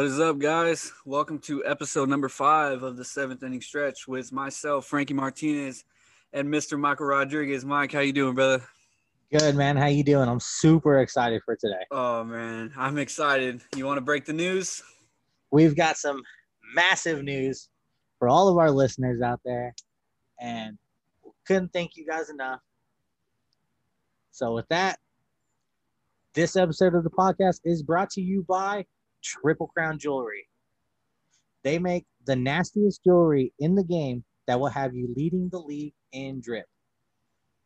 What is up, guys? Welcome to episode number five of the seventh inning stretch with myself, Frankie Martinez, and Mr. Michael Rodriguez. Mike, how you doing, brother? Good man. How you doing? I'm super excited for today. Oh man, I'm excited. You want to break the news? We've got some massive news for all of our listeners out there, and couldn't thank you guys enough. So with that, this episode of the podcast is brought to you by Triple Crown Jewelry. They make the nastiest jewelry in the game that will have you leading the league in drip.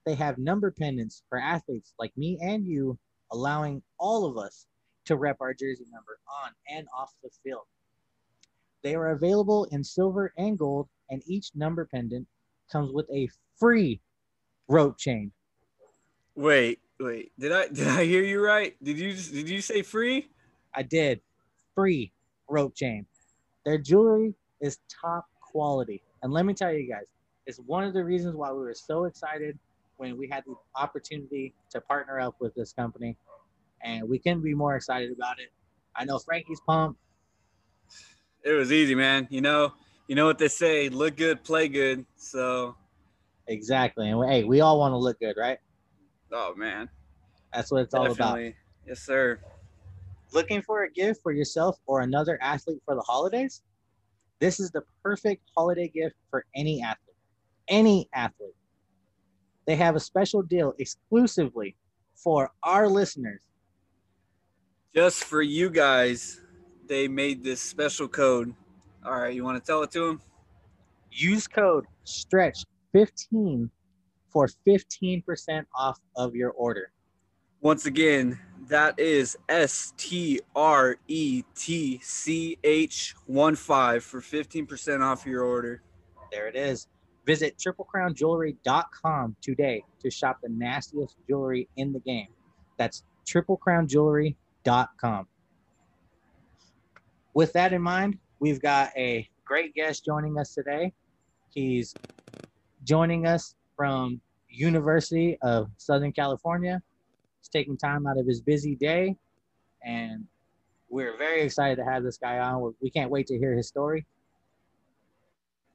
They have number pendants for athletes like me and you, allowing all of us to rep our jersey number on and off the field. They are available in silver and gold, and each number pendant comes with a free rope chain. Wait, wait. Did I did I hear you right? Did you did you say free? I did. Free rope chain. Their jewelry is top quality. And let me tell you guys, it's one of the reasons why we were so excited when we had the opportunity to partner up with this company. And we couldn't be more excited about it. I know Frankie's pumped. It was easy, man. You know, you know what they say: look good, play good. So, Exactly. And hey, we all want to look good, right? oh man, That's what it's all about. Yes, sir. Looking for a gift for yourself or another athlete for the holidays? This is the perfect holiday gift for any athlete. Any athlete. They have a special deal exclusively for our listeners. Just for you guys, they made this special code. All right, you want to tell it to them? Use code STRETCH15 for 15% off of your order. Once again, that is S T R E T C H 1 5 for 15% off your order. There it is. Visit triplecrownjewelry.com today to shop the nastiest jewelry in the game. That's triplecrownjewelry.com. With that in mind, we've got a great guest joining us today. He's joining us from University of Southern California. He's taking time out of his busy day, and we're very excited to have this guy on. We can't wait to hear his story.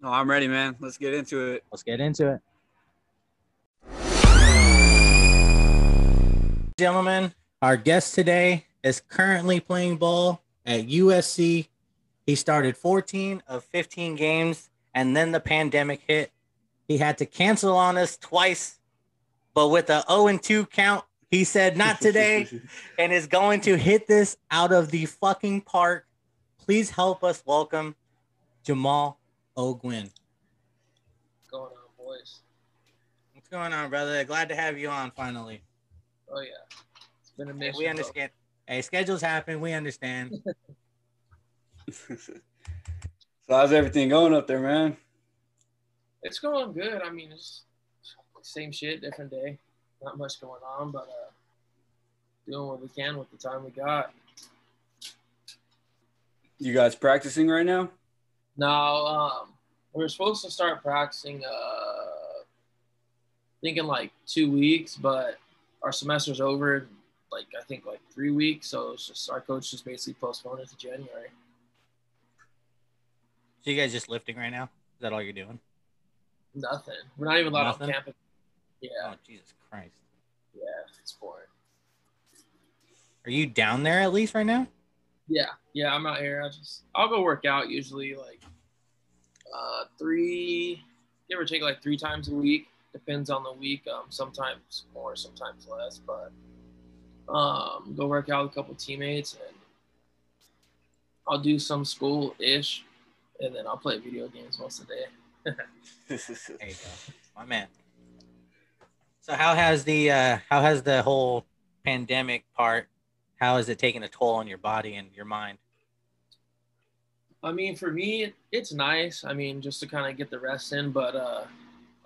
No, I'm ready, man. Let's get into it. Let's get into it. Gentlemen, our guest today is currently playing ball at USC. He started 14 of 15 games, and then the pandemic hit. He had to cancel on us twice, but with a 0 and 2 count, he said, Not today, and is going to hit this out of the fucking park. Please help us welcome Jamal O'Guinn. What's going on, boys? What's going on, brother? Glad to have you on finally. Oh yeah, it's been a Hey, mission. we though. understand. Hey, schedules happen. We understand. so, how's everything going up there, man? It's going good. I mean, it's same shit, different day. Not much going on, but uh, doing what we can with the time we got. You guys practicing right now? Now, um, we were supposed to start practicing, uh, thinking like two weeks, but our semester's over. in, Like I think like three weeks, so it's just our coach just basically postponed it to January. So you guys just lifting right now? Is that all you're doing? Nothing. We're not even allowed Nothing? on campus. Yeah, Oh Jesus Christ! yeah, it's boring. Are you down there at least right now? Yeah, yeah, I'm out here. I just I'll go work out usually like uh three give or take like three times a week. Depends on the week. Um sometimes more, sometimes less, but um go work out with a couple teammates and I'll do some school ish and then I'll play video games most of the day. There you go, my man. So how has the uh, how has the whole pandemic part? How has it taken a toll on your body and your mind? I mean, for me, it's nice. I mean, just to kind of get the rest in, but uh,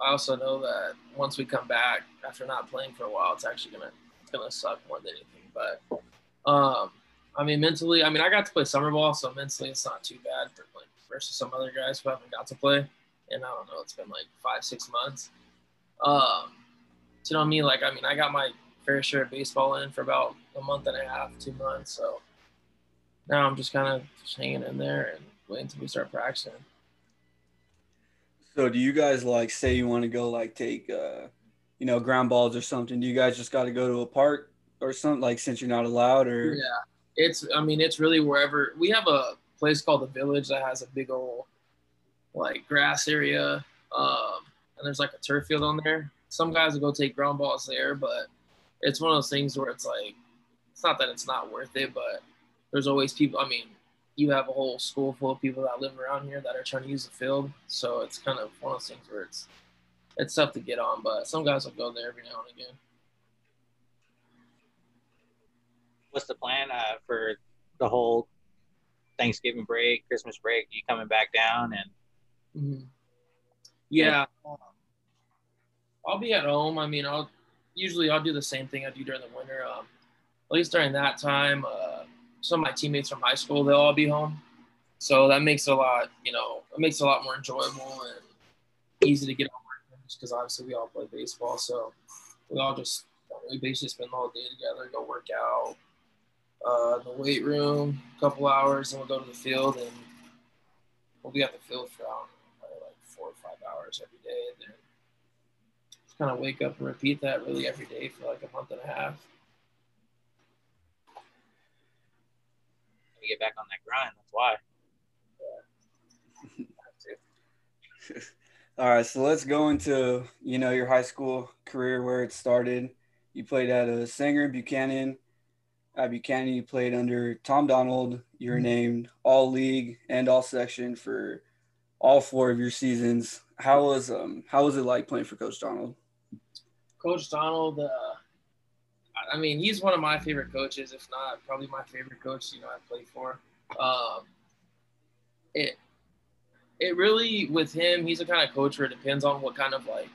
I also know that once we come back after not playing for a while, it's actually gonna it's gonna suck more than anything. But um, I mean, mentally, I mean, I got to play summer ball, so mentally, it's not too bad for like versus some other guys who haven't got to play. And I don't know, it's been like five, six months. Um, to know me, like, I mean, I got my fair share of baseball in for about a month and a half, two months. So now I'm just kind of just hanging in there and waiting until we start practicing. So do you guys like say you want to go like take uh you know ground balls or something? Do you guys just got to go to a park or something like since you're not allowed or Yeah, it's. I mean, it's really wherever we have a place called the Village that has a big old like grass area, um, and there's like a turf field on there. Some guys will go take ground balls there, but it's one of those things where it's like, it's not that it's not worth it, but there's always people. I mean, you have a whole school full of people that live around here that are trying to use the field, so it's kind of one of those things where it's it's tough to get on, but some guys will go there every now and again. What's the plan uh, for the whole Thanksgiving break, Christmas break? You coming back down and Mhm. Yeah. I'll be at home. I mean, I'll usually I'll do the same thing I do during the winter. Um, at least during that time, uh, some of my teammates from high school they'll all be home, so that makes a lot. You know, it makes it a lot more enjoyable and easy to get on because obviously we all play baseball, so we all just we basically spend the whole day together, go work out, uh, the weight room, a couple hours, and we'll go to the field and we'll be at the field for like four or five hours every day, and then just kind of wake up and repeat that really every day for like a month and a half. get back on that grind? That's why. Yeah. All right, so let's go into you know your high school career where it started. You played at a Sanger Buchanan. At Buchanan, you played under Tom Donald. You were named All League and All Section for all four of your seasons. How was um how was it like playing for Coach Donald? Coach Donald, uh, I- mean, he's one of my favorite coaches, if not probably my favorite coach. You know, I played for. Um, it it really with him, he's the kind of coach where it depends on what kind of like,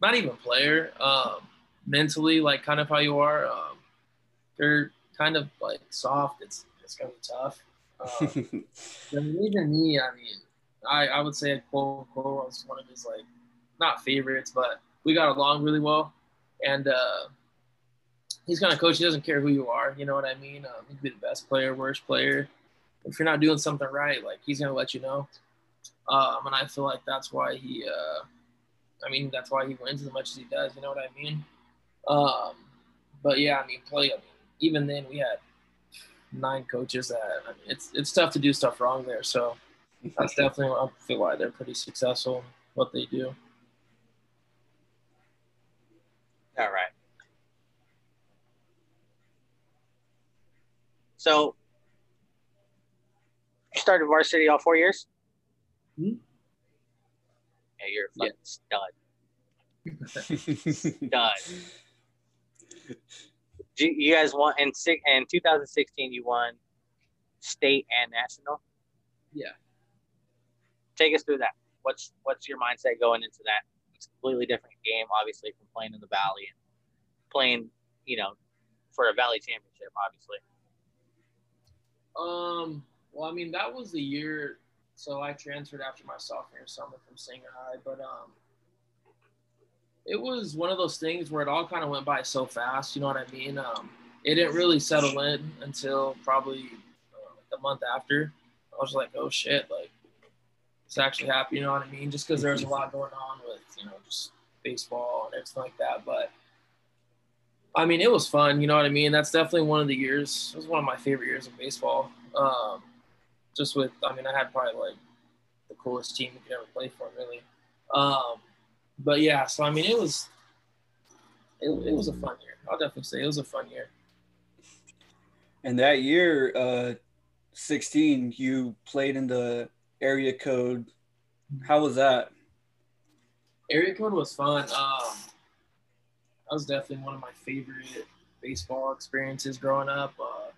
not even player, um, mentally, like kind of how you are. Um, they're kind of like soft. It's it's gonna be tough. Um, I mean, even me, I mean, I, I would say Cole Cole was one of his like not favorites, but we got along really well. And uh, he's kind of coach. He doesn't care who you are. You know what I mean? Um, he could be the best player, worst player. If you're not doing something right, like he's gonna let you know. Um, and I feel like that's why he. Uh, I mean, that's why he wins as much as he does. You know what I mean? Um, but yeah, I mean, play. I mean, even then we had nine coaches that. I mean, it's it's tough to do stuff wrong there. So that's definitely I feel why they're pretty successful what they do. All right. So you started varsity all four years? Hmm? Yeah, you're a fucking stud. Stud. You, you guys won in six in 2016. You won state and national. Yeah. Take us through that. What's what's your mindset going into that? It's a completely different game, obviously, from playing in the valley and playing, you know, for a valley championship, obviously. Um. Well, I mean, that was the year. So I transferred after my sophomore summer from Sanger High, but um, it was one of those things where it all kind of went by so fast. You know what I mean? Um, it didn't really settle in until probably uh, the month after. I was like, oh shit, like it's actually happening. You know what I mean? Just because there was a lot going on with you know just baseball and everything like that, but. I mean, it was fun. You know what I mean? That's definitely one of the years. It was one of my favorite years of baseball. Um, just with, I mean, I had probably like the coolest team you could ever play for, really. Um, but yeah, so I mean, it was, it, it was a fun year. I'll definitely say it was a fun year. And that year, uh, 16, you played in the area code. How was that? Area code was fun. Um, that was definitely one of my favorite baseball experiences growing up. Uh,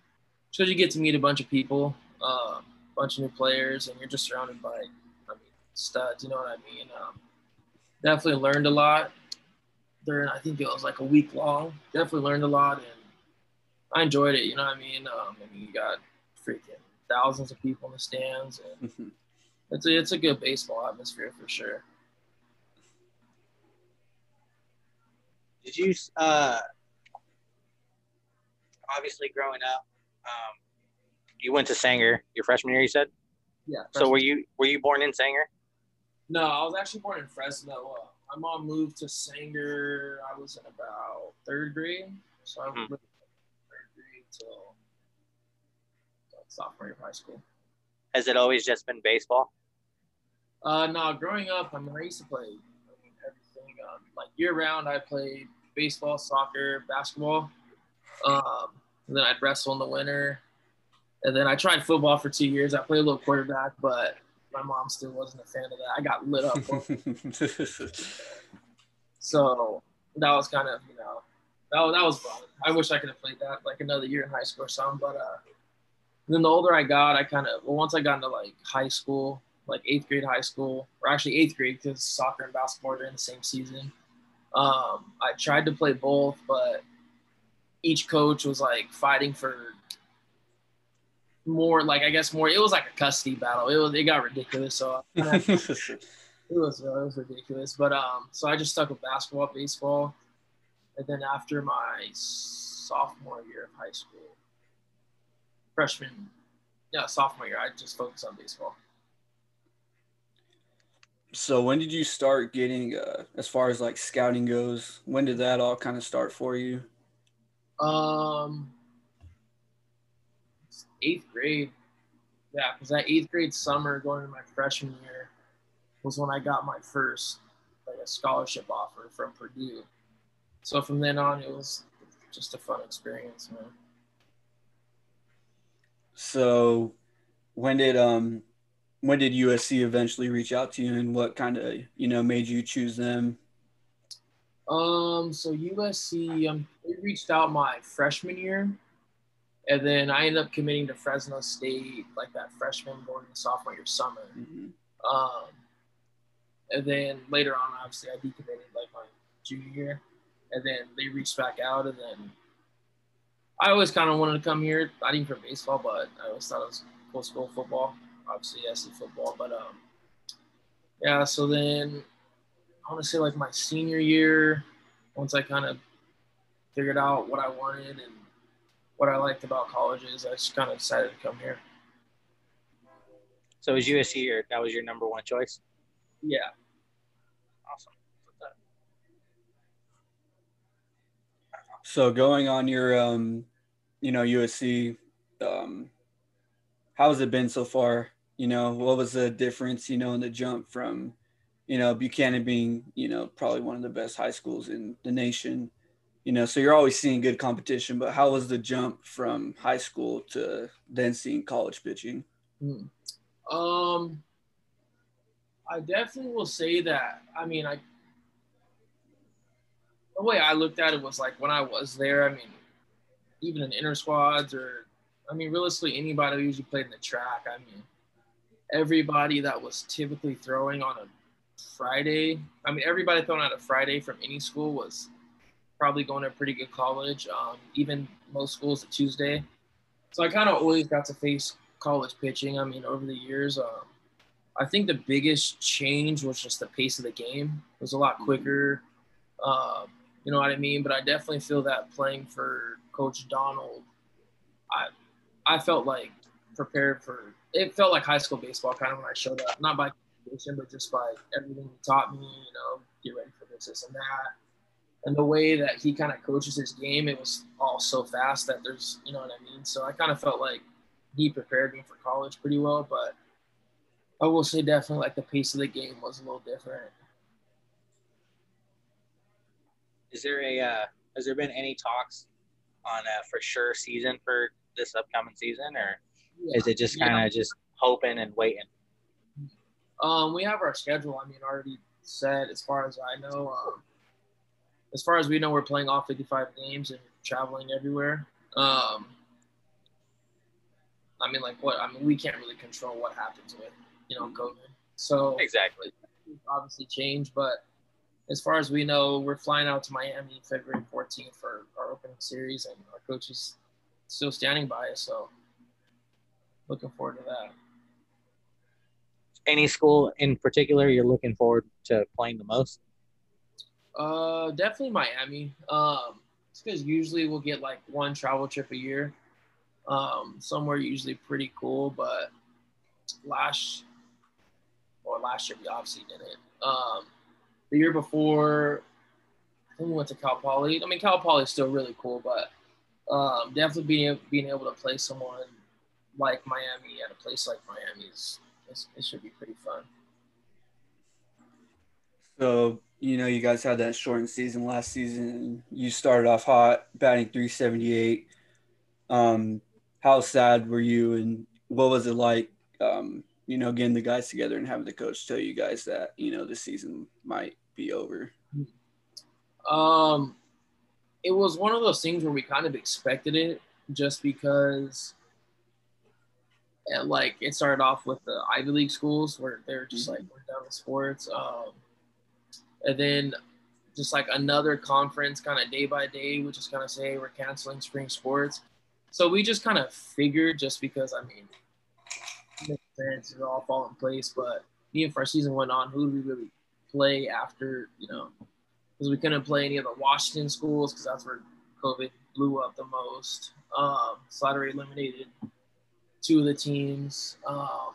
because you get to meet a bunch of people, a uh, bunch of new players, and you're just surrounded by, I mean, studs. You know what I mean? Um, definitely learned a lot. During, I think it was like a week long. Definitely learned a lot, and I enjoyed it. You know what I mean? Um, I mean, you got freaking thousands of people in the stands, and it's a, it's a good baseball atmosphere for sure. Did you uh obviously growing up, um, you went to Sanger your freshman year. You said. Yeah. So were you were you born in Sanger? No, I was actually born in Fresno. Uh, my mom moved to Sanger. I was in about third grade, so I Mhm. lived third grade till till sophomore year of high school. Has it always just been baseball? Uh, no, growing up, I mean, I used to play I mean, everything. Um, like year round, I played baseball, soccer, basketball. Um, and then I'd wrestle in the winter. And then I tried football for two years. I played a little quarterback, but my mom still wasn't a fan of that. I got lit up. So that was kind of, you know, that, was- that was fun. I wish I could have played that like another year in high school or something. But uh, then the older I got, I kind of, well, once I got into like high school, like eighth grade high school, or actually eighth grade because soccer and basketball are in the same season. Um, I tried to play both, but each coach was like fighting for more, like I guess more. It was like a custody battle. It was it got ridiculous. So I it was uh, it was ridiculous. But um, so I just stuck with basketball, baseball, and then after my sophomore year of high school, freshman, yeah, sophomore year, I just focused on baseball. So when did you start getting uh, as far as like scouting goes? When did that all kind of start for you? Um, eighth grade, yeah, because that eighth grade summer going into my freshman year was when I got my first like a scholarship offer from Purdue. So from then on, it was just a fun experience, man. So when did um when did USC eventually reach out to you and what kind of you know made you choose them? Um, so USC, um, they reached out my freshman year, and then I ended up committing to Fresno State like that freshman going into sophomore year summer. Mhm. Um, and then later on, obviously, I decommitted like my junior year, and then they reached back out, and then I always kind of wanted to come here, not even for baseball, but I always thought it was cool school football, obviously SC football, but um, yeah. So then I want to say like my senior year, once I kind of figured out what I wanted and what I liked about colleges, I just kind of decided to come here. So was USC your that was your number one choice? Yeah. Awesome. So going on your um you know USC um how has it been so far? You know, what was the difference, you know, in the jump from you know Buchanan being, you know, probably one of the best high schools in the nation. You know, so you're always seeing good competition, but how was the jump from high school to then seeing college pitching? Hmm. Um, I definitely will say that. I mean, I the way I looked at it was like when I was there. I mean, even in inter squads or, I mean, realistically, anybody who usually played in the track. I mean, everybody that was typically throwing on a Friday. I mean, everybody throwing on a Friday from any school was probably going to a pretty good college. Um, even most schools a Tuesday. So I kind of always got to face college pitching. I mean, over the years, um, I think the biggest change was just the pace of the game. It was a lot quicker. Um, you know what I mean? But I definitely feel that playing for Coach Donald, I I felt like prepared for. It felt like high school baseball kind of when I showed up, not by competition, but just by everything he taught me. You know, get ready for this, this, and that. And the way that he kind of coaches his game, it was all so fast that there's, you know what I mean. So I kind of felt like he prepared me for college pretty well, but I will say definitely like the pace of the game was a little different. Is there a uh, has there been any talks on a for sure season for this upcoming season, or is it just kind of just hoping and waiting? Um, we have our schedule. I mean, already set as far as I know. Um, as far as we know, we're playing all 55 games and traveling everywhere. Um, I mean, like what? I mean, we can't really control what happens with you know COVID. So Exactly. obviously change, but as far as we know, we're flying out to Miami February 14th for our opening series, and our coach is still standing by us. So looking forward to that. Any school in particular you're looking forward to playing the most? Uh, definitely Miami. Um, because usually we'll get like one travel trip a year. Um, somewhere usually pretty cool, but last or last year we obviously didn't. Um, the year before, I think we went to Cal Poly. I mean, Cal Poly is still really cool, but um, definitely being being able to play someone like Miami at a place like Miami is, is it should be pretty fun. So you know, you guys had that shortened season last season. You started off hot, batting 378. Um, how sad were you, and what was it like? Um, you know, getting the guys together and having the coach tell you guys that you know the season might be over. Um, it was one of those things where we kind of expected it, just because. And like it started off with the Ivy League schools where they're just like we're done with sports. Um, and then just like another conference kind of day by day would just kind of say we're canceling spring sports. So we just kind of figured just because i mean makes sense it all fall in place but even if our season went on who would we really play after you know? Because we couldn't play any of the washington schools because that's where covid blew up the most. Um slider eliminated two of the teams um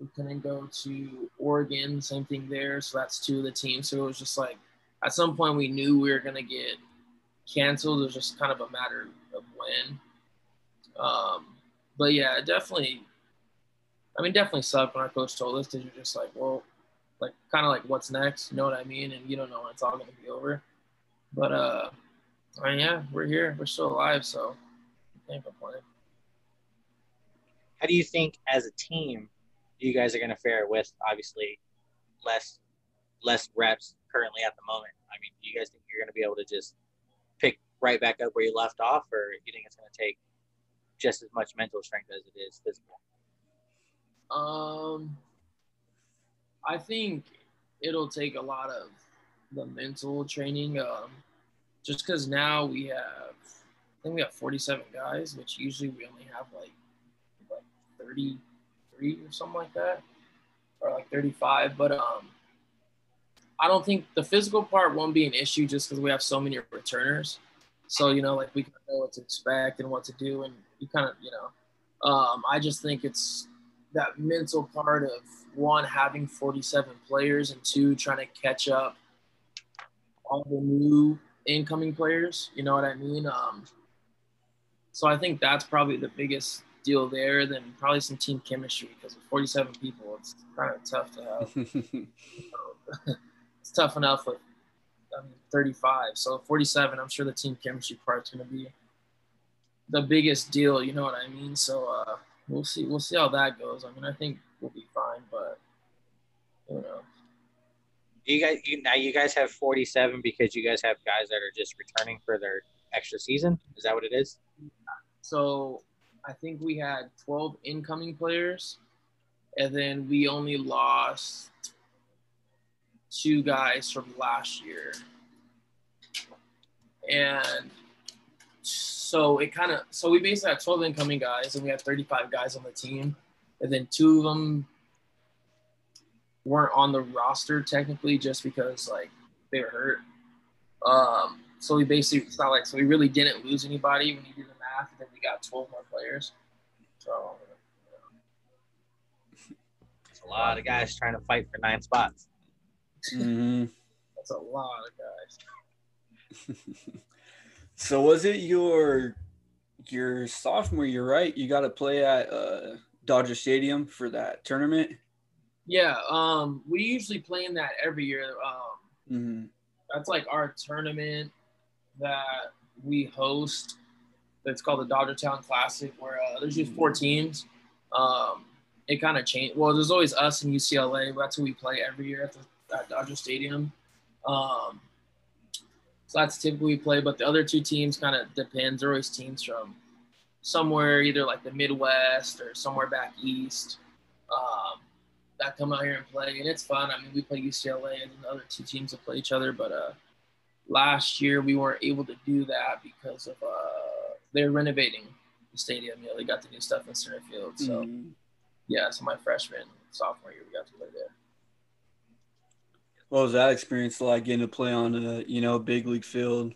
we couldn't go to Oregon, same thing there. So that's two of the teams. So it was just like at some point we knew we were gonna get canceled. It was just kind of a matter of when. Um, but yeah, definitely. I mean, definitely sucked when our coach told us because you're just like, well, like kind of like what's next, you know what I mean? And you don't know when it's all gonna be over. But uh, I mean, yeah, we're here, we're still alive, so can't complain. How do you think, as a team, you guys are going to fare with obviously less less reps currently at the moment. I mean, do you guys think you're going to be able to just pick right back up where you left off, or you think it's going to take just as much mental strength as it is physical? Um, I think it'll take a lot of the mental training. Um, just because now we have, I think we have 47 guys, which usually we only have like like 30 33 or something like that, or like 35. But um, I don't think the physical part won't be an issue just because we have so many returners. So you know, like we kind of know what to expect and what to do, and you kind of you know, um, I just think it's that mental part of one having 47 players and two trying to catch up all the new incoming players. You know what I mean? Um, so I think that's probably the biggest deal there than probably some team chemistry because with 47 people, it's kind of tough to have. it's tough enough with I mean, 35. So 47, I'm sure the team chemistry part's going to be the biggest deal. You know what I mean? So uh, we'll see. We'll see how that goes. I mean, I think we'll be fine, but you know. You guys, you, now you guys have 47 because you guys have guys that are just returning for their extra season. Is that what it is? So I think we had 12 incoming players, and then we only lost two guys from last year. And so it kind of so we basically had 12 incoming guys and we had 35 guys on the team and then two of them weren't on the roster technically just because like they were hurt um so we basically it's not like so we really didn't lose anybody when you do the math and then we got 12 more players so it's a lot of guys trying to fight for nine spots mm-hmm. that's a lot of guys so was it your your sophomore year right you got to play at uh dodger stadium for that tournament yeah um we usually play in that every year um mm-hmm. that's like our tournament that we host. It's called the Dodger Town Classic, where uh, there's just four teams. Um, it kind of changed. Well, there's always us and UCLA. That's who we play every year at, the, at Dodger Stadium. Um, so that's typically we play. But the other two teams kind of depends. They're always teams from somewhere, either like the Midwest or somewhere back east. Um, that come out here and play, and it's fun. I mean, we play UCLA and the other two teams that play each other, but uh, last year we weren't able to do that because of uh, they're renovating the stadium. You know, they got the new stuff in center field. So mm-hmm. yeah, so my freshman sophomore year we got to play there. What was that experience like getting to play on a you know big league field?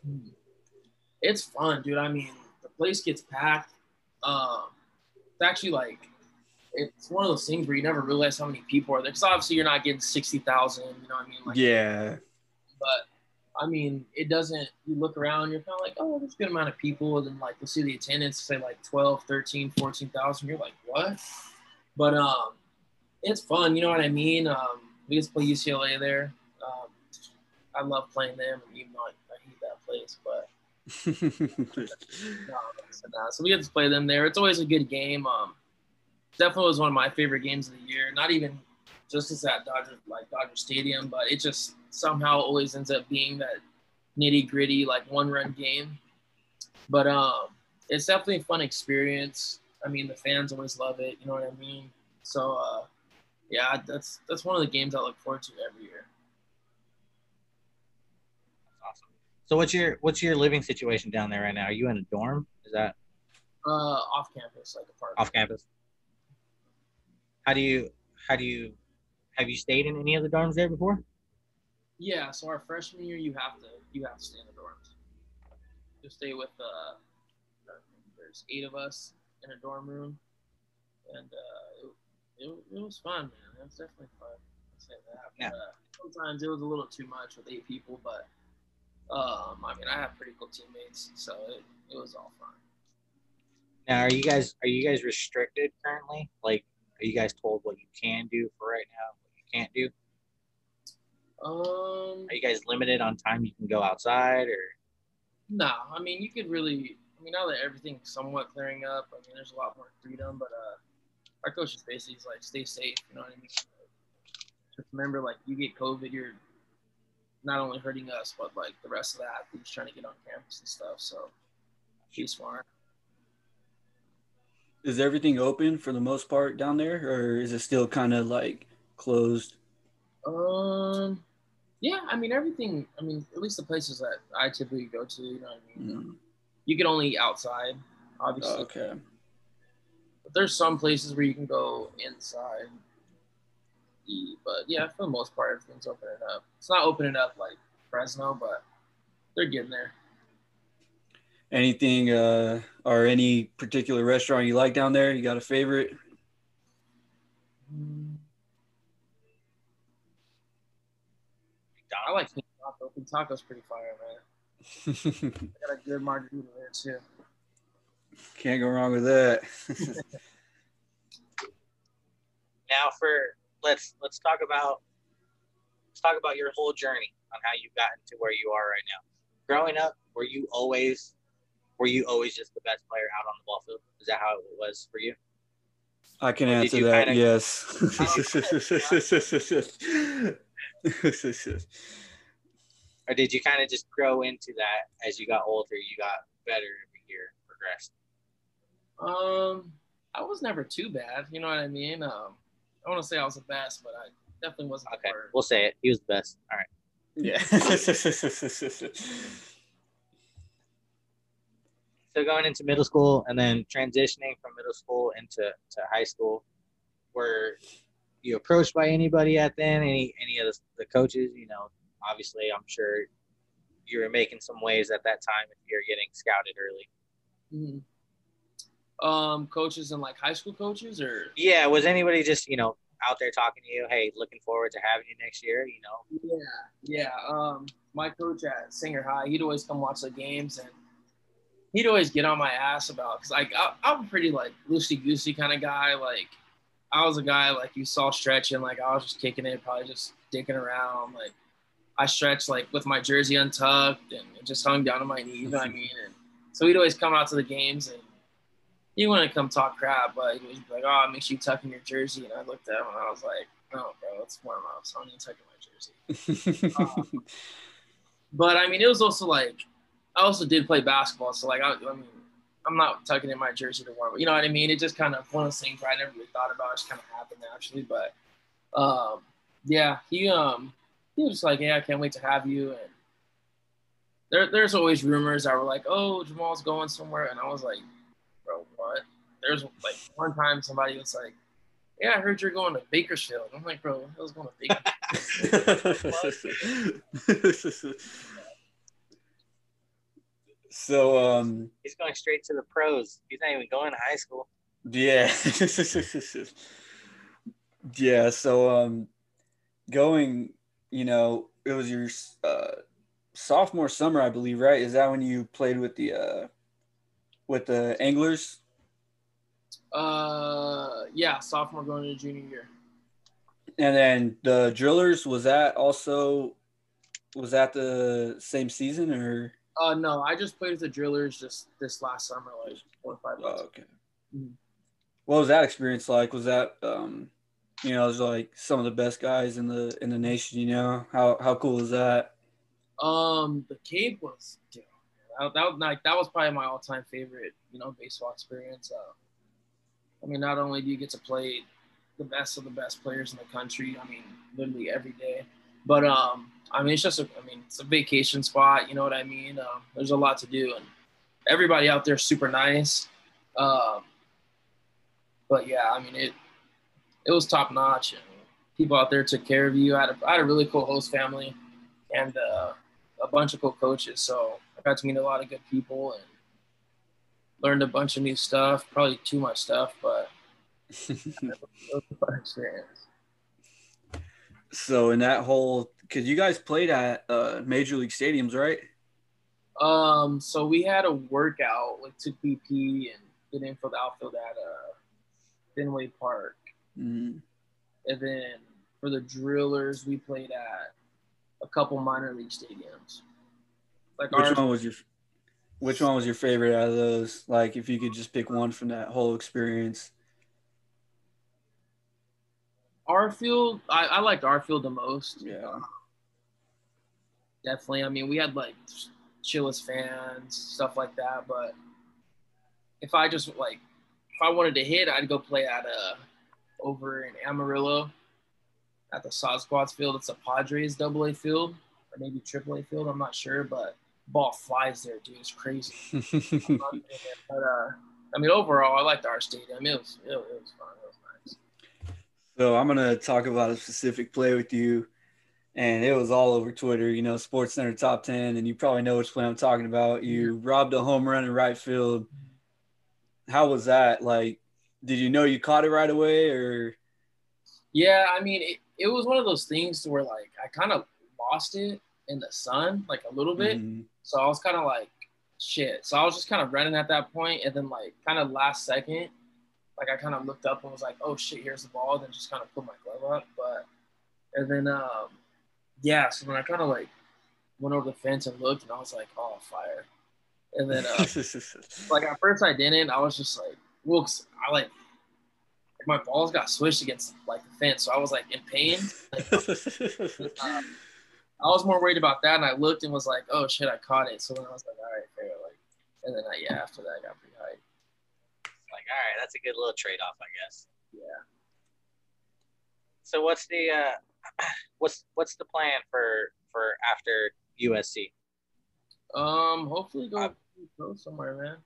It's fun, dude. I mean, the place gets packed. um, it's actually like it's one of those things where you never realize how many people are there. Because obviously you're not getting sixty thousand. You know what I mean? Like, yeah. But I mean, it doesn't. You look around, you're kind of like, oh, there's a good amount of people. And then like you'll see the attendance, say like 12, 13, 14,000. You're like, what? But um, it's fun. You know what I mean? Um, we just play UCLA there. Um, I love playing them, even though I, I hate that place. But no, so we get to play them there. It's always a good game. Um, definitely was one of my favorite games of the year. Not even just as at Dodger like Dodger Stadium, but it just somehow always ends up being that nitty gritty like one run game. But um, it's definitely a fun experience. I mean, the fans always love it. You know what I mean? So uh, yeah, that's that's one of the games I look forward to every year. That's awesome. So what's your what's your living situation down there right now? Are you in a dorm? Is that uh, off campus, like a park? Off campus. How do you how do you have you stayed in any of the dorms there before? Yeah, so our freshman year, you have to you have to stay in the dorms. You stay with uh, there's eight of us in a dorm room, and uh, it, it, it was fun, man. It was definitely fun. I'd say that. But, uh, sometimes it was a little too much with eight people, but um, I mean, I have pretty cool teammates, so it, it was all fun. Now, are you guys are you guys restricted currently? Like, are you guys told what you can do for right now, what you can't do? Um, Are you guys limited on time you can go outside, or No, I mean you could really. I mean now that everything's somewhat clearing up, I mean there's a lot more freedom. But uh, our coach is basically like stay safe. You know what I mean? Just remember, like you get COVID, you're not only hurting us, but like the rest of the athletes trying to get on campus and stuff. So be smart. Is everything open for the most part down there, or is it still kind of like closed? Um, yeah, I mean everything. I mean at least the places that I typically go to. You know what I mean? Mm. You can only eat outside, obviously. Okay. But there's some places where you can go inside eat, but yeah, for the most part, everything's opening up. It's not opening up like Fresno, but they're getting there. Anything uh, or any particular restaurant you like down there? You got a favorite? I like King Taco. King Taco's pretty fire, man. I got a good margarita there too. Can't go wrong with that. now for let's let's talk about let's talk about your whole journey on how you've gotten to where you are right now. Growing up, were you always were you always just the best player out on the ball field? Is that how it was for you? I can Or answer that. kinda- Yes. Oh, Or did you kind of just grow into that as you got older, you got better every year, progressed? Um, I was never too bad. You know what I mean? Um, I want to say I was the best, but I definitely wasn't Okay, the we'll say it. He was the best. All right. yeah. So going into middle school and then transitioning from middle school into to high school, were you approached by anybody at then? Any any of the, the coaches? You know, obviously, I'm sure you were making some waves at that time if you're getting scouted early. Mhm. Um, coaches and like high school coaches, or Yeah, was anybody just you know out there talking to you? Hey, looking forward to having you next year. You know, Yeah, yeah. Um, my coach at Sanger High, he'd always come watch the games, and he'd always get on my ass about because like I, I'm a pretty like loosey goosey kind of guy. Like I was a guy like you saw stretching, like I was just kicking it, probably just dicking around. Like I stretched like with my jersey untucked and it just hung down to my knee. You know I mean? And so he'd always come out to the games and. He wouldn't come talk crap, but he was like, "Oh, make sure you tuck in your jersey." And I looked at him and I was like, "No, bro, it's warm up, so I need to tuck in my jersey." Um, but I mean, it was also like I also did play basketball, so like I, I mean, I'm not tucking in my jersey to warm up. You know what I mean? It just kind of one of those things where I never really thought about. It just kind of happened naturally. But um, yeah, he um he was just like, yeah, I can't wait to have you. And there there's always rumors that were like, oh, Jamal's going somewhere, and I was like, bro, what? There's like one time somebody was like. Yeah, I heard you're going to Bakersfield. I'm like, bro, I was going to Bakersfield. So um He's going straight to the pros. He's not even going to high school. yeah. yeah, so um going, you know, it was your uh sophomore summer, I believe, right? Is that when you played with the uh with the anglers? Uh, yeah, sophomore going into junior year. And then the drillers, was that also was that the same season or Uh, no, I just played with the Drillers just this last summer, like four or five months. Oh, okay. Mhm. What was that experience like? Was that um, you know, it was like some of the best guys in the in the nation. You know, how how cool was that? Um, the Cape was dude, that, that was like that was probably my all-time favorite, you know, baseball experience. Uh, I mean, not only do you get to play the best of the best players in the country, I mean, literally every day, but um, I mean, it's just a, I mean, it's a vacation spot. You know what I mean? Um, there's a lot to do, and everybody out there is super nice. Um, but yeah, I mean, it it was top notch, and people out there took care of you. I had a, I had a really cool host family, and uh, a bunch of cool coaches. So I got to meet a lot of good people and learned a bunch of new stuff. Probably too much stuff, but it was a fun experience. so in that whole, because you guys played at uh, major league stadiums, right? Um, so we had a workout, like took BP and did infield outfield at uh, Fenway Park, Mm. and then for the drillers, we played at a couple minor league stadiums. Like Which ours, one was your Which one was your favorite out of those? Like, if you could just pick one from that whole experience. our field, I, I liked our field the most. Yeah. Definitely. I mean, we had like chillest fans, stuff like that. But if I just like, if I wanted to hit, I'd go play at uh over in Amarillo at the Sod Squads field. It's a Padres double A field or maybe triple A field. I'm not sure, but ball flies there, dude. It's crazy. but uh, I mean, overall, I liked our stadium. It was it, it was fun. It was nice. So I'm gonna talk about a specific play with you, and it was all over Twitter. You know, SportsCenter top ten, and you probably know which play I'm talking about. You robbed a home run in right field. How was that? Like, did you know you caught it right away, or Yeah, I mean, it, it was one of those things where like I kind of lost it in the sun, like a little bit. Mhm. So I was kind of like, shit. So I was just kind of running at that point, and then like kind of last second, like I kind of looked up and was like, oh shit, here's the ball. Then just kind of put my glove up, but and then um, yeah. So then I kind of like went over the fence and looked, and I was like, oh fire. And then uh, like at first I didn't. I was just like, well, 'cause I like my balls got swished against like the fence, so I was like in pain. Like, uh, I was more worried about that, and I looked and was like, "Oh shit, I caught it." So then I was like, "All right, fair." Like, and then I, yeah, after that, I got pretty hyped. Like, all right, that's a good little trade off, I guess. Yeah. So what's the uh, what's what's the plan for for after USC? Um, hopefully go go somewhere, man.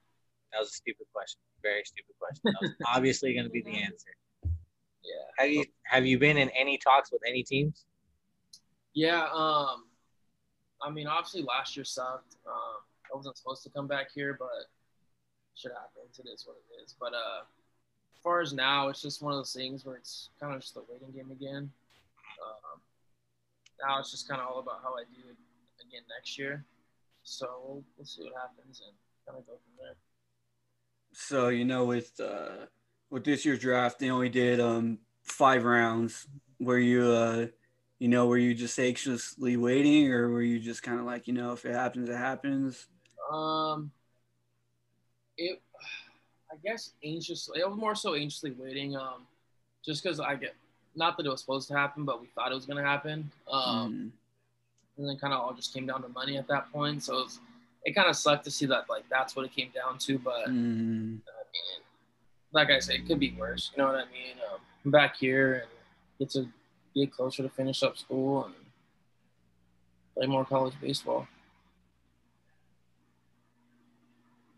That was a stupid question. Very stupid question. That was obviously going to be the answer. Yeah. Have you have you been in any talks with any teams? Yeah. Um, I mean, obviously last year sucked. Um, I wasn't supposed to come back here, but shit happens. It is what it is. But uh, as far as now, it's just one of those things where it's kind of just a waiting game again. Um, now it's just kind of all about how I do it again next year. So we'll, we'll see what happens and kind of go from there. so you know, with uh, with this year's draft, they only did um five rounds. Were you uh, you know, were you just anxiously waiting, or were you just kind of like, you know, if it happens, it happens? Um, it, I guess anxiously. It was more so anxiously waiting. Um, just because I get, not that it was supposed to happen, but we thought it was gonna happen. Um, Mm. and then kind of all just came down to money at that point. So it, was, it kind of sucked to see that like that's what it came down to. But Mm. I mean, like I said, it could be worse. You know what I mean? Um, I'm back here and get to get closer to finish up school and play more college baseball.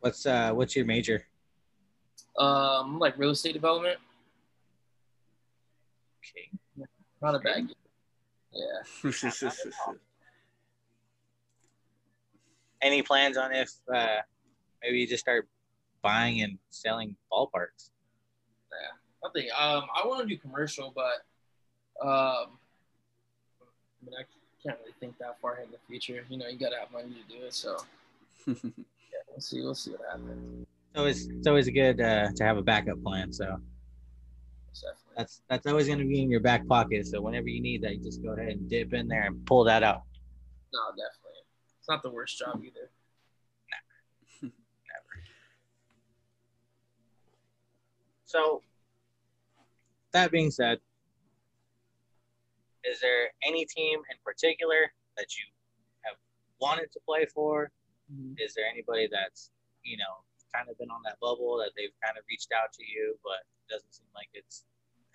What's uh what's your major? Um, like real estate development. Okay. Not a bad game. Yeah. any plans on if uh, maybe you just start buying and selling ballparks? I think um, I want to do commercial, but um, I mean, I can't really think that far ahead in the future. You know, you gotta have money to do it. So yeah, we'll see. We'll see what happens. So it's it's always good uh, to have a backup plan. So Definitely. That's that's always going to be in your back pocket. So whenever you need that, you just go ahead and dip in there and pull that out. No, definitely. It's not the worst job either. Never. Never. So that being said, is there any team in particular that you have wanted to play for? Mm-hmm. Is there anybody that's, you know, kind of been on that bubble that they've kind of reached out to you, but it doesn't seem like it's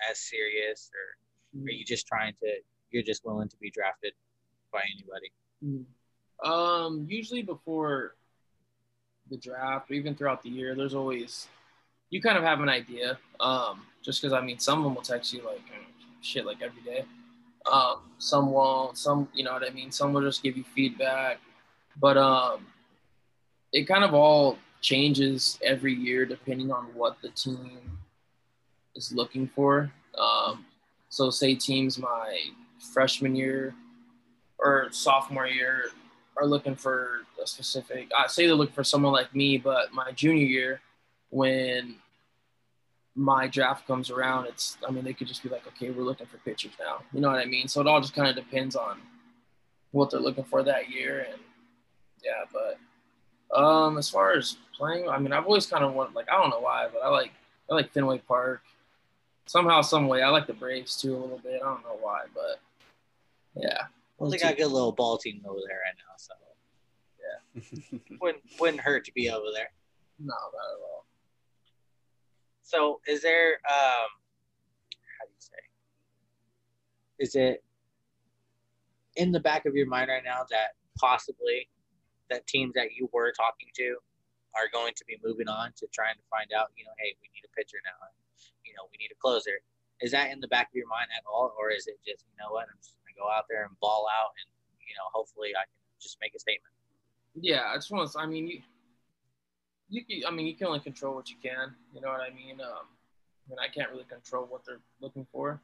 as serious? Or are you just trying to, you're just willing to be drafted by anybody? Um, usually before the draft, or even throughout the year, there's always you kind of have an idea. Um, just because I mean, some of them will text you like shit like every day. Um, some won't. Some, you know what I mean. Some will just give you feedback, but um, it kind of all changes every year depending on what the team is looking for. Um, so say teams my freshman year or sophomore year are looking for a specific. I say they're looking for someone like me, but my junior year, when my draft comes around, it's I mean they could just be like, okay, we're looking for pitchers now. You know what I mean? So it all just kind of depends on what they're looking for that year, and yeah. But um, as far as playing, I mean, I've always kind of wanted like I don't know why, but I like I like Fenway Park. Somehow, some way, I like the Braves too a little bit. I don't know why, but yeah. Well, they got a good little ball team over there right now, so yeah, wouldn't wouldn't hurt to be over there. No, not at all. So, is there um, how do you say? Is it in the back of your mind right now that possibly that teams that you were talking to are going to be moving on to trying to find out, you know, hey, we need a pitcher now, and, you know, we need a closer. Is that in the back of your mind at all, or is it just, you know what, I'm just gonna go out there and ball out, and you know, hopefully I can just make a statement. Yeah, I just want to. I mean, you, you. I mean, you can only control what you can. You know what I mean? Um, I mean, I can't really control what they're looking for.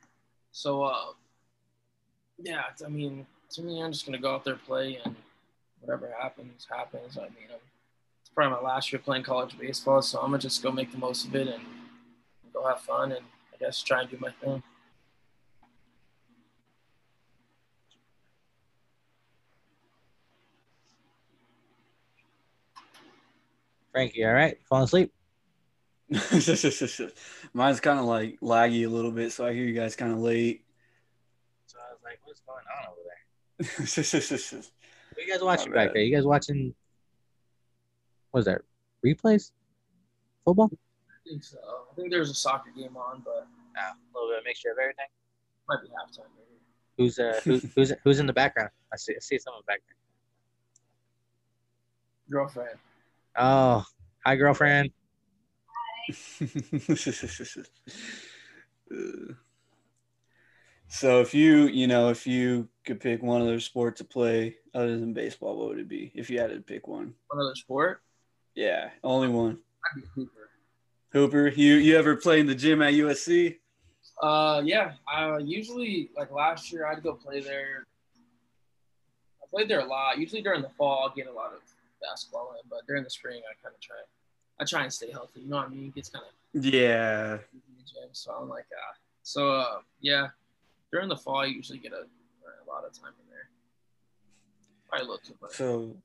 So, uh, yeah. I mean, to me, I'm just gonna go out there play, and whatever happens, happens. I mean, I'm, it's probably my last year playing college baseball, so I'm gonna just go make the most of it and go have fun, and I guess try and do my thing. Frankie, all right, falling asleep? Mine's kind of like laggy a little bit, so I hear you guys kind of late. So I was like, what's going on over there? What are you guys watching My back bad. there? You guys watching? What is that? Replays? Football? I think so. I think there's a soccer game on, but No, a little bit of mixture of everything. might be halftime maybe. Who's uh who, who's who's in the background? I see I see someone back there. Girlfriend. Oh, hi girlfriend. So if you, you know, if you could pick one other sport to play other than baseball, what would it be? If you had to pick one, Another sport? yeah, only one. I'd be Hooper. Hooper, you you ever play in the gym at USC? Uh, yeah. I usually like last year I'd go play there. I played there a lot. Usually during the fall, I'll get a lot of basketball in, but during the spring, I kind of try. I try and stay healthy. You know what I mean? It gets kind of Yeah, gym, so I'm like, ah. So uh, yeah, during the fall, I usually get a, a lot of time in there. Probably a little too much. So,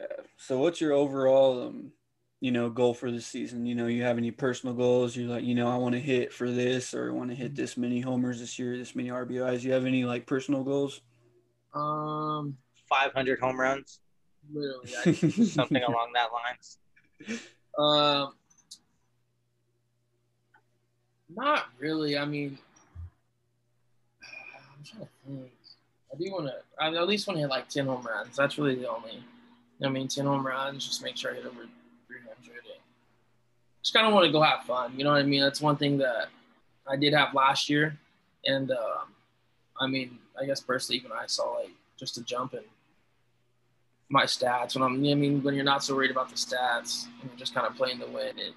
uh, so what's your overall, um, you know, goal for the season? You know, you have any personal goals? You're like, you know, I want to hit for this, or I want to hit this many homers this year, this many RBIs. You have any like personal goals? Um, Five hundred home runs, literally, something along that lines. Um, not really. I mean, I'm trying to think. I do want to. I at least want to hit like ten home runs. That's really the only. I mean, ten home runs. Just make sure I hit over 300. And just kind of want to go have fun. You know what I mean? That's one thing that I did have last year, and um, I mean, I guess personally, even I saw like just a jump in my stats when I'm. I mean, when you're not so worried about the stats and you're just kind of playing to win. It,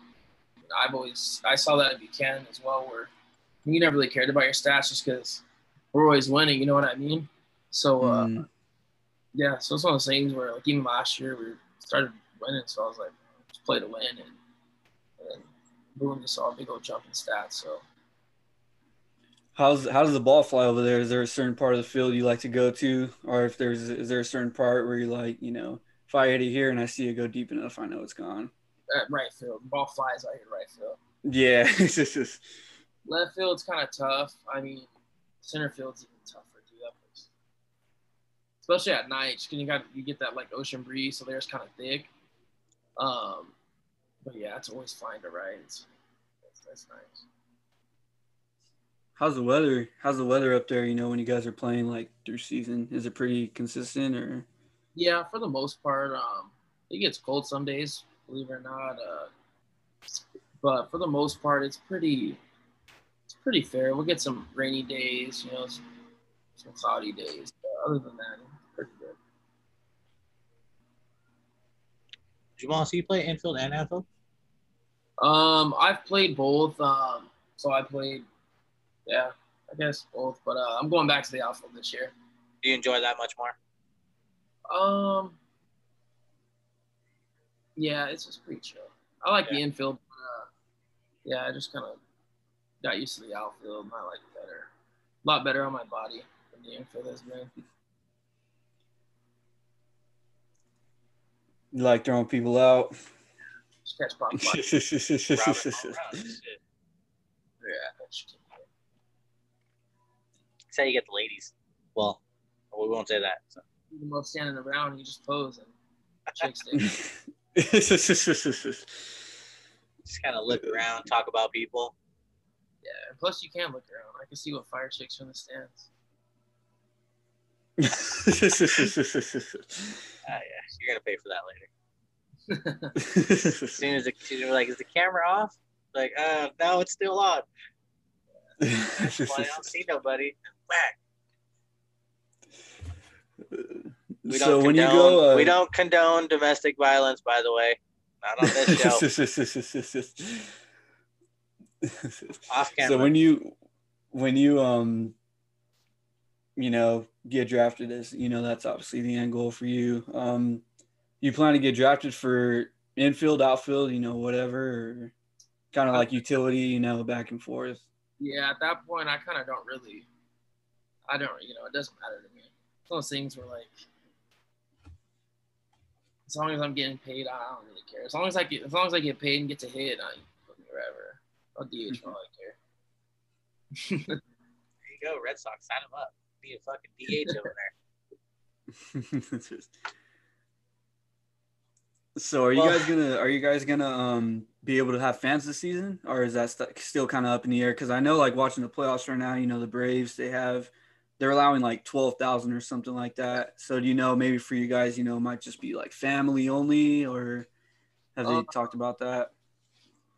I've always I saw that at Buchanan as well, where you never really cared about your stats just because we're always winning. You know what I mean? So uh, Mm. yeah, so it's one of those things where like even last year we started winning, so I was like, play to win, and, and boom, just saw a big old jump in stats. So How's how does the ball fly over there? Is there a certain part of the field you like to go to, or if there's is there a certain part where you like you know if I hit it here and I see it go deep enough, I know it's gone. at right field, ball flies out here right field. Yeah, it's just, Left field's kind of tough. I mean, center field's even tougher too. That place, especially at night, because you got you get that like ocean breeze, so there's kind of thick. Um, but yeah, it's always fine to ride. It's that's, that's nice. how's the weather? How's the weather up there? You know when you guys are playing like through season, is it pretty consistent or? Yeah, for the most part, um, it gets cold some days, believe it or not. Uh, but for the most part, it's pretty, it's pretty fair. We'll get some rainy days, you know, some, some cloudy days. But other than that, it's pretty good. Jamal, so you play infield and outfield? Um, I've played both. Um, so I played, yeah, I guess both. But uh, I'm going back to the outfield this year. Do you enjoy that much more? Um, yeah, it's just pretty chill. I like the infield. But, uh, yeah, I just kind of got used to the outfield. I like it better. A lot better on my body than the infield has been. You like throwing people out? Just catch pop fly. Robin, Shit. all. Yeah, that's That's how you get the ladies. Well, we won't say that. So. the most standing around. You just pose and chicks dig. Just kind of look around, talk about people. Yeah, and plus you can look around. I can see what fire chicks from the stands. Ah, yeah, you're gonna pay for that later. As soon as the, she's like, "Is the camera off?" Like, uh, no, it's still on. Well, I don't see nobody. Whack. We so don't when you go, uh, we don't condone domestic violence, by the way. Not on this show. Off camera. so when you when you um you know get drafted as you know that's obviously the end goal for you um you plan to get drafted for infield outfield you know whatever kind of like utility you know back and forth Yeah, at that point, I kind of don't really. I don't, you know, it doesn't matter to me. It's those things where, like, as long as I'm getting paid, I don't really care. As long as I get, as long as I get paid and get to hit, I put me wherever. I'll DH for all I care. there you go, Red Sox, sign him up. Be a fucking DH over there. so are you Well- guys gonna are you guys gonna um be able to have fans this season or is that st- still kind of up in the air because i know like watching the playoffs right now you know the braves they have they're allowing like 12,000 or something like that so do you know maybe for you guys you know it might just be like family only or have they Uh, talked about that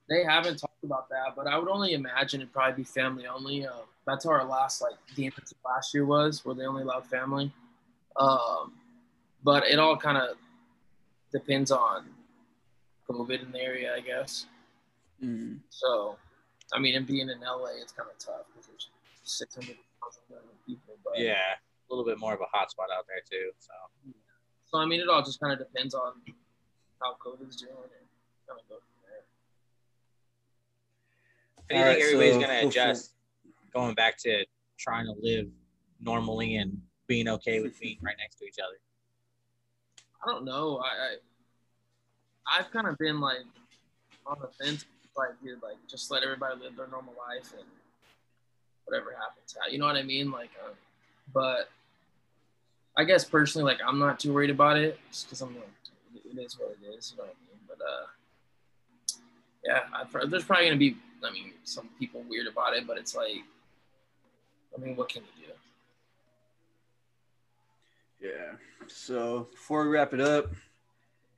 They haven't talked about that, but I would only imagine it'd probably be family only. Uh, that's how our last like game last year was, where they only allowed family. Um, but it all kind of depends on COVID in the area, I guess. Mm. So, I mean, and being in LA, it's kind of tough because there's 600,000 people. But, Yeah, a little bit more of a hotspot out there too. So So, I mean, it all just kind of depends on how COVID's doing and kind of go from there. I think Alright, everybody's so gonna hopefully- adjust, going back to trying to live normally and being okay with being right next to each other. I don't know. I, I I've kind of been like on the fence, like dude, like just let everybody live their normal life and whatever happens. You know what I mean? Like, uh, but I guess personally, like I'm not too worried about it, just because I'm like, it is what it is. You know what I mean? But uh, yeah, I've, there's probably gonna be, I mean, some people weird about it, but it's like, I mean, what can you do? Yeah so before we wrap it up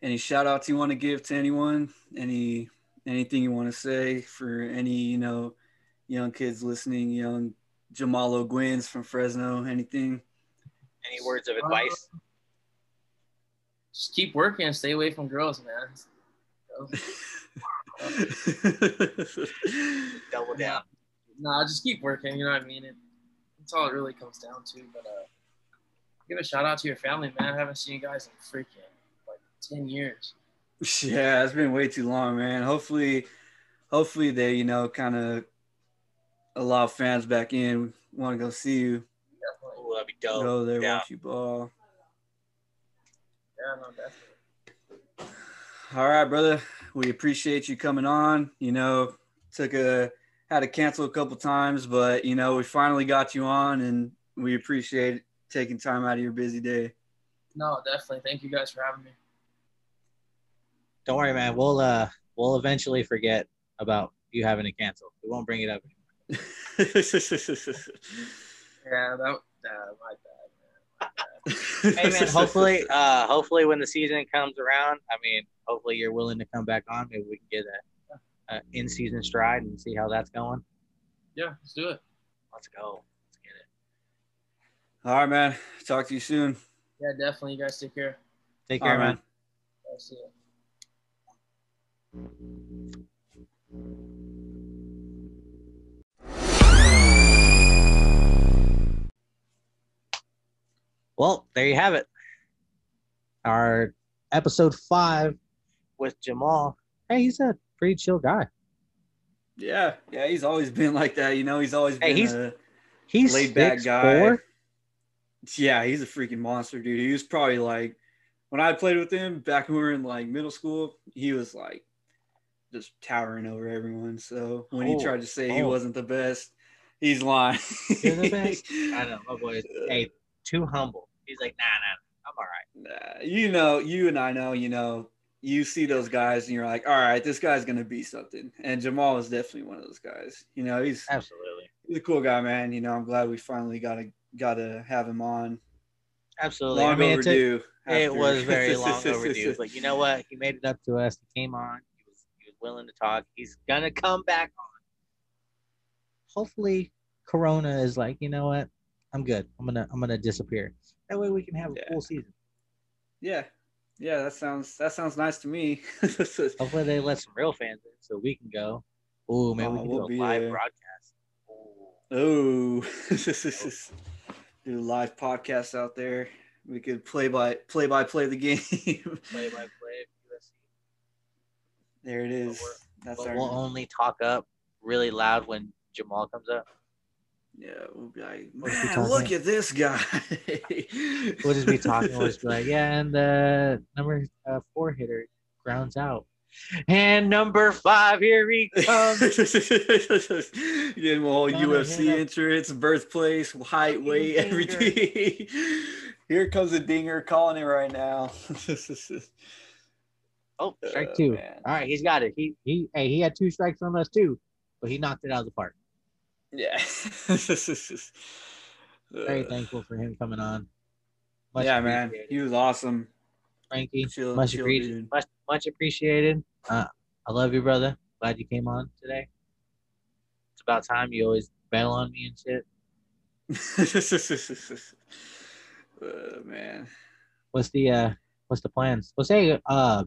any shout outs you want to give to anyone any anything you want to say for any you know young kids listening young Jamal O'Guinns from fresno anything Any words of Uh, advice? just keep working and stay away from girls, man. Double down. Nah, just keep working. You know what I mean? It, that's all it really comes down to. But uh, give a shout out to your family, man. I haven't seen you guys in freaking like ten years. Yeah, it's been way too long, man. Hopefully, hopefully they, you know, kind of allow fans back in. Want to go see you. Definitely. Ooh, that'd be dope. Go there, Yeah. watch you ball. Yeah, no, definitely. All right, brother. We appreciate you coming on. You know, took a had to cancel a couple times, but you know, we finally got you on, and we appreciate taking time out of your busy day. No, definitely. Thank you guys for having me. Don't worry, man. We'll uh we'll eventually forget about you having to cancel. We won't bring it up. Yeah, that. Uh, my bad, man. My bad. Hey man, hopefully uh hopefully when the season comes around, I mean, hopefully you're willing to come back on. Maybe we can get a, a in season stride and see how that's going. Yeah, let's do it. Let's go. Let's get it. All right, man. Talk to you soon. Yeah, definitely. You guys take care. Take care, right, man. I'll see you. Well, there you have it. Our episode five with Jamal. Hey, he's a pretty chill guy. Yeah, yeah, he's always been like that. You know, he's always Hey, been he's- a He's laid back 6'4". guy. Yeah, he's a freaking monster, dude. He was probably like when I played with him back when we were in like middle school, he was like just towering over everyone. So when Oh, he tried to say he oh. wasn't the best, he's lying. You're the best. I know, my boy. is- Hey, too humble. He's like, nah, nah, I'm all right. Nah, you know, you and I know, you know, you see those guys and you're like, all right, this guy's gonna be something. And Jamal is definitely one of those guys. You know, he's Absolutely, he's a cool guy, man. You know, I'm glad we finally got to got to have him on. absolutely. Long I mean, it, took, overdue. it was very long overdue, but you know what? He made it up to us. He came on. He was he was willing to talk. He's gonna come back on. Hopefully, Corona is like, you know what? I'm good. I'm gonna I'm gonna disappear. That way we can have a Yeah. full season. yeah, yeah, that sounds that sounds nice to me. Hopefully they let some real fans in so we can go. Oh, maybe we Oh, can we'll do a live there. broadcast. Ooh. oh, do a live podcast out there. We could play by play by play the game. Play by play UFC. there it is. we're- That's But our we'll only talk up really loud when Jamal comes up. yeah. We'll be like, We'll be man, look at this guy. We'll just be talking. We'll just be like, yeah, and the number uh, four hitter grounds out. And number five, here he comes. Getting a whole UFC entrance, birthplace, height, weight, dinger. everything. Here comes a dinger calling it right now. Oh, oh, strike Oh, two. man. All right, he's got it. He he hey, he had two strikes from us too, but he knocked it out of the park. Yeah. Very thankful for him coming on. Much yeah, man. He was awesome. Frankie, Chill, much chill appreciated. Much much appreciated. Uh, I love you, brother. Glad you came on today. It's about time. You always bail on me and shit. uh, man. What's the uh what's the plans? Let's say uh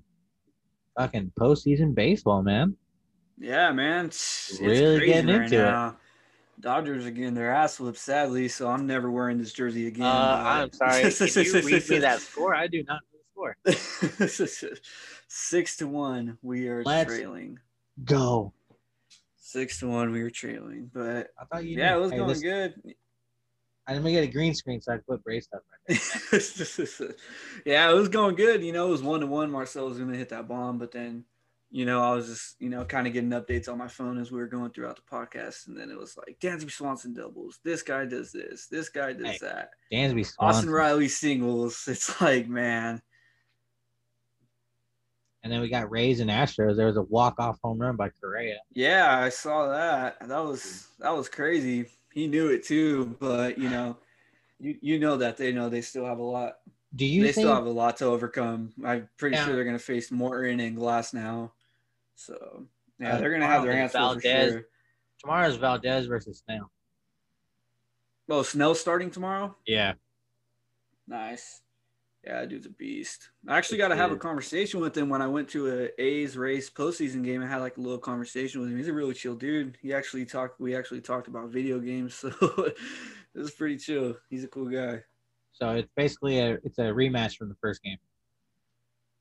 fucking postseason baseball, man. Yeah, man. It's, it's Really crazy getting right into it. Dodgers are getting their ass whipped, sadly, so I'm never wearing this jersey again. Uh, I'm sorry. Can you read me that score? I do not score. Six to one, we are Let's- trailing. Go. Six to one, we were trailing, but I thought you. yeah, knew. it was Hey, going this- good. I'm gonna get a green screen so I can put Bray stuff right there. yeah, it was going good. You know, it was one to one. Marcell was going to hit that bomb, but then, you know, I was just, you know, kind of getting updates on my phone as we were going throughout the podcast. And then it was like, Dansby Swanson doubles. This guy does this. This guy does Hey, that. Dansby Swanson. Austin Swanson. Riley singles. It's like, man. And then we got Rays and Astros. There was a walk-off home run by Correa. Yeah, I saw that. That was that was crazy. He knew it too, but you know, you you know that they know they still have a lot. Do you they think? still have a lot to overcome. I'm pretty Yeah. sure they're going to face Morton and Glasnow. So yeah, Uh, they're going to have their hands full for sure. Tomorrow's Valdez versus Snell. Oh, Snell starting tomorrow. Yeah. Nice. Yeah, dude's a beast. I actually got to have a conversation with him when I went to a A's Rays postseason game. I had like a little conversation with him. He's a really chill dude. He actually talked. We actually talked about video games, so it was pretty chill. He's a cool guy. So it's basically a it's a rematch from the first game.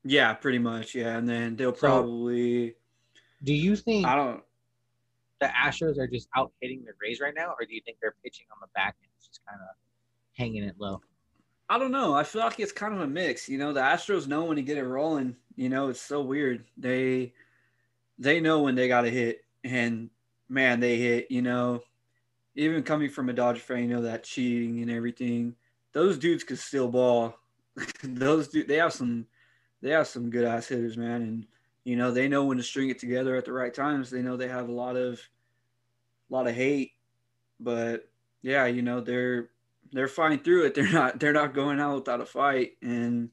Yeah, pretty much. Yeah, and then they'll probably. Do you think I don't. the Astros are just out hitting the Rays right now, or do you think they're pitching on the back end, just kind of hanging it low? I don't know. I feel like it's kind of a mix. You know, the Astros know when to get it rolling. You know, it's so weird. They they know when they got to hit, and man, they hit. You know, even coming from a Dodger fan, you know that cheating and everything. Those dudes could still ball. Those dudes, they have some, they have some good ass hitters, man, and you know they know when to string it together at the right times. They know they have a lot of, a lot of hate, but yeah, you know they're they're fighting through it. They're not they're not going out without a fight, and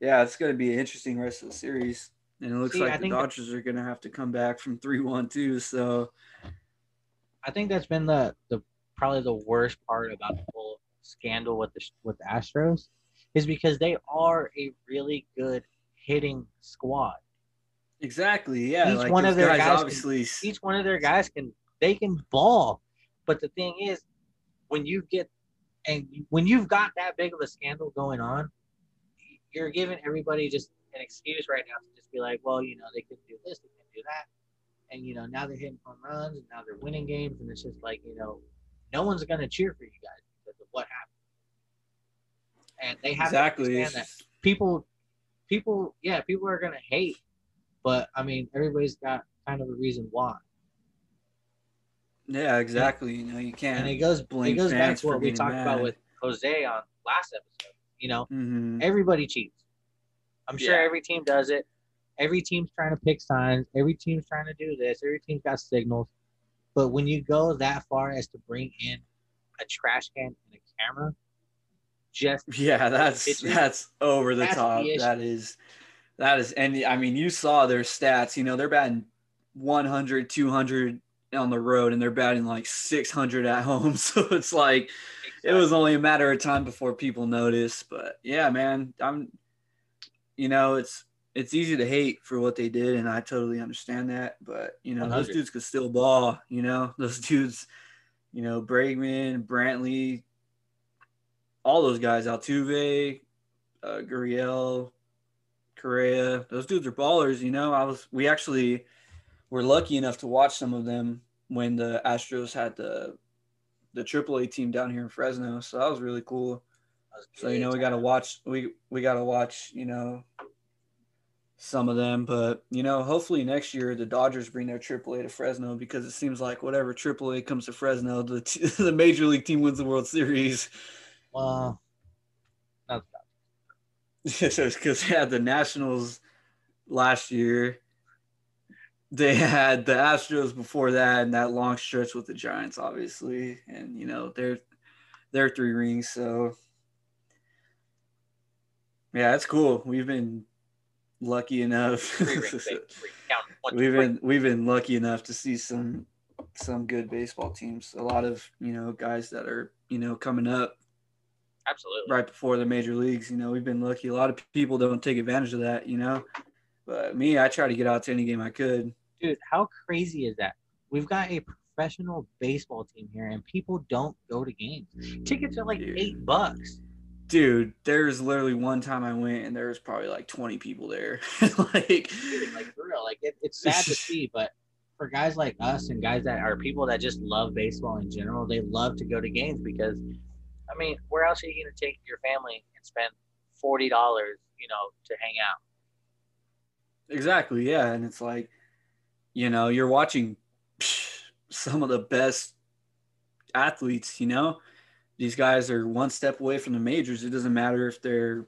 yeah, it's going to be an interesting rest of the series. And it looks See, I like the think- Dodgers are going to have to come back from three one too. So I think that's been the the probably the worst part about the whole scandal with the with the Astros is because they are a really good hitting squad. exactly, yeah. Each like one of their guys can- obviously. Each one of their guys can they can ball, but the thing is, when you get and when you've got that big of a scandal going on, you're giving everybody just an excuse right now to just be like, well, you know, they couldn't do this, they couldn't do that, and you know now they're hitting home runs and now they're winning games, and it's just like you know, no one's gonna cheer for you guys because of what happened, and they have exactly. to understand that people people yeah people are gonna hate. But i mean everybody's got kind of a reason why Yeah, exactly. You know, you can't. and it goes it goes back to what we talked about with jose on last episode you know Mhm. everybody cheats i'm sure Yeah. every team does it every team's trying to pick signs every team's trying to do this every team's got signals but when you go that far as to bring in a trash can and a camera just Yeah, that's that's over the That's top. issue. that is that is and I mean you saw their stats, you know, they're batting 100, 200 on the road and they're batting like 600 at home. So it's like it was only a matter of time before people noticed, but yeah, man, I'm you know, it's it's easy to hate for what they did and I totally understand that, but you know, those dudes could still ball, you know. Those dudes, you know, Bregman, Brantley, all those guys, Altuve, uh, Gurriel, Correa, those dudes are ballers. You know, I was we actually were lucky enough to watch some of them when the Astros had the the AAA team down here in Fresno. So that was really cool. So you know, we got to watch we we got to watch you know some of them, but you know, hopefully next year the Dodgers bring their AAA to Fresno because it seems like whatever AAA comes to Fresno, the t- the major league team wins the World Series. well not because they had the Nationals last year. They had the Astros before that, and that long stretch with the Giants, obviously, and you know they're they're three rings. So yeah, it's cool. We've been lucky enough. three rings, baby, three. Count one, two, we've been we've been lucky enough to see some some good baseball teams. A lot of you know guys that are you know coming up absolutely right before the major leagues. You know, we've been lucky. A lot of people don't take advantage of that, you know. But me, I try to get out to any game I could. dude how crazy is that we've got a professional baseball team here and people don't go to games tickets are like Dude. eight bucks Dude, there's literally one time I went and there was probably like 20 people there. like, Dude, like for real like it, it's sad to see but for guys like us and guys that are people that just love baseball in general they love to go to games because i mean where else are you going to take your family and spend $40 you know to hang out exactly, yeah. And it's like, you know, you're watching some of the best athletes, you know. These guys are one step away from the majors. It doesn't matter if they're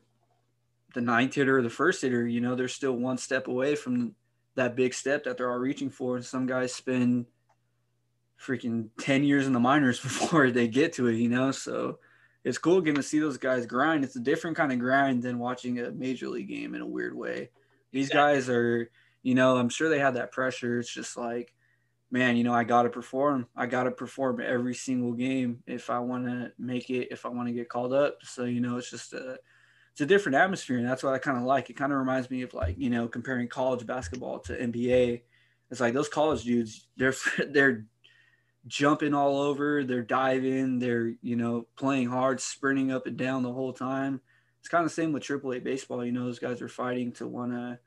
the ninth hitter or the first hitter, you know, they're still one step away from that big step that they're all reaching for. And some guys spend freaking 10 years in the minors before they get to it, you know? So it's cool getting to see those guys grind. It's a different kind of grind than watching a major league game in a weird way. These Exactly. guys are, you know, I'm sure they have that pressure. It's just like, man, you know, I got to perform. I got to perform every single game if I want to make it, if I want to get called up. So, you know, it's just a, it's a different atmosphere, and that's what I kind of like. It kind of reminds me of like you know comparing college basketball to NBA. It's like those college dudes, they're they're jumping all over, they're diving, they're you know playing hard, sprinting up and down the whole time. It's kind of the same with AAA baseball. You know, those guys are fighting to want to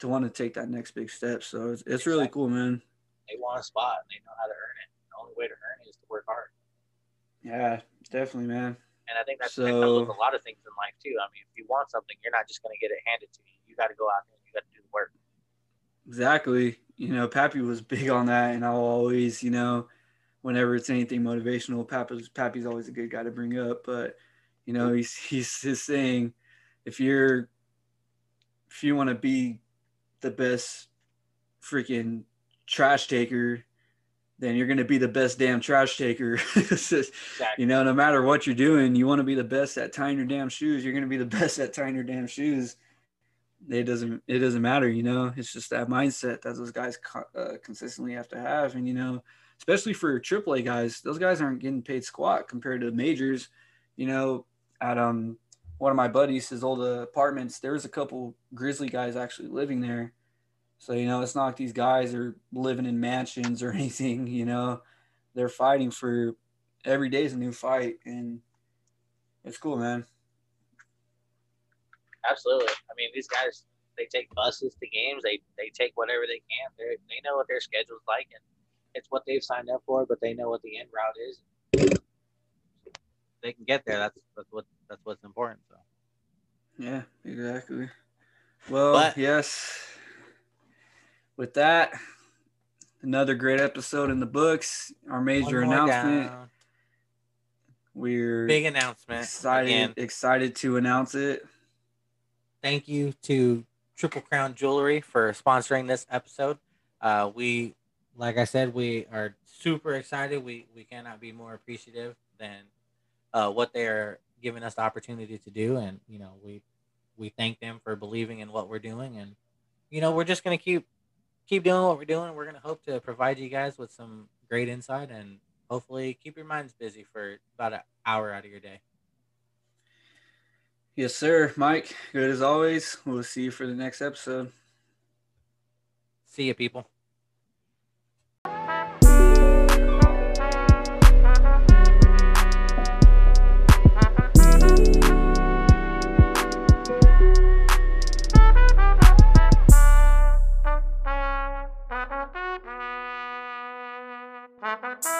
to want to take that next big step. So it's, it's really cool, man. They want a spot and they know how to earn it. The only way to earn it is to work hard. Yeah, definitely, man. And I think that's So- that comes with a lot of things in life too. I mean, if you want something, you're not just going to get it handed to you. You got to go out there and you got to do the work. Exactly. You know, Pappy was big on that, and I'll always, you know, whenever it's anything motivational, Pappy's Pappy's always a good guy to bring up. But you know, he's he's his saying, if you're if you want to be the best freaking trash taker, then you're gonna be the best damn trash taker. Just- Exactly. you know, no matter what you're doing, you want to be the best at tying your damn shoes. You're going to be the best at tying your damn shoes. It doesn't. It doesn't matter. You know, it's just that mindset that those guys uh, consistently have to have. And you know, especially for AAA guys, those guys aren't getting paid squat compared to majors. You know, at um one of my buddies, his old apartments, there was a couple Grizzly guys actually living there. So you know, it's not like these guys are living in mansions or anything. You know, they're fighting for every day is a new fight, and it's cool, man. Absolutely. I mean, these guys they take buses to games. They they take whatever they can. They they know what their schedule's like, and it's what they've signed up for. But they know what the end route is. They can get there. That's that's what that's what's important. So Yeah, exactly. Well, But- yes. With that, another great episode in the books. Our major announcement. down. We're Big announcement. excited Again, excited to announce it. thank you to Triple Crown Jewelry for sponsoring this episode. Uh, we, like I said, we are super excited. We we cannot be more appreciative than uh, what they are giving us the opportunity to do, and you know we we thank them for believing in what we're doing, and you know we're just gonna keep keep doing what we're doing. We're gonna hope to provide you guys with some great insight and hopefully keep your minds busy for about an hour out of your day. Yes, sir. Mike, good as always. We'll see you for the next episode. See you, people. Thank you.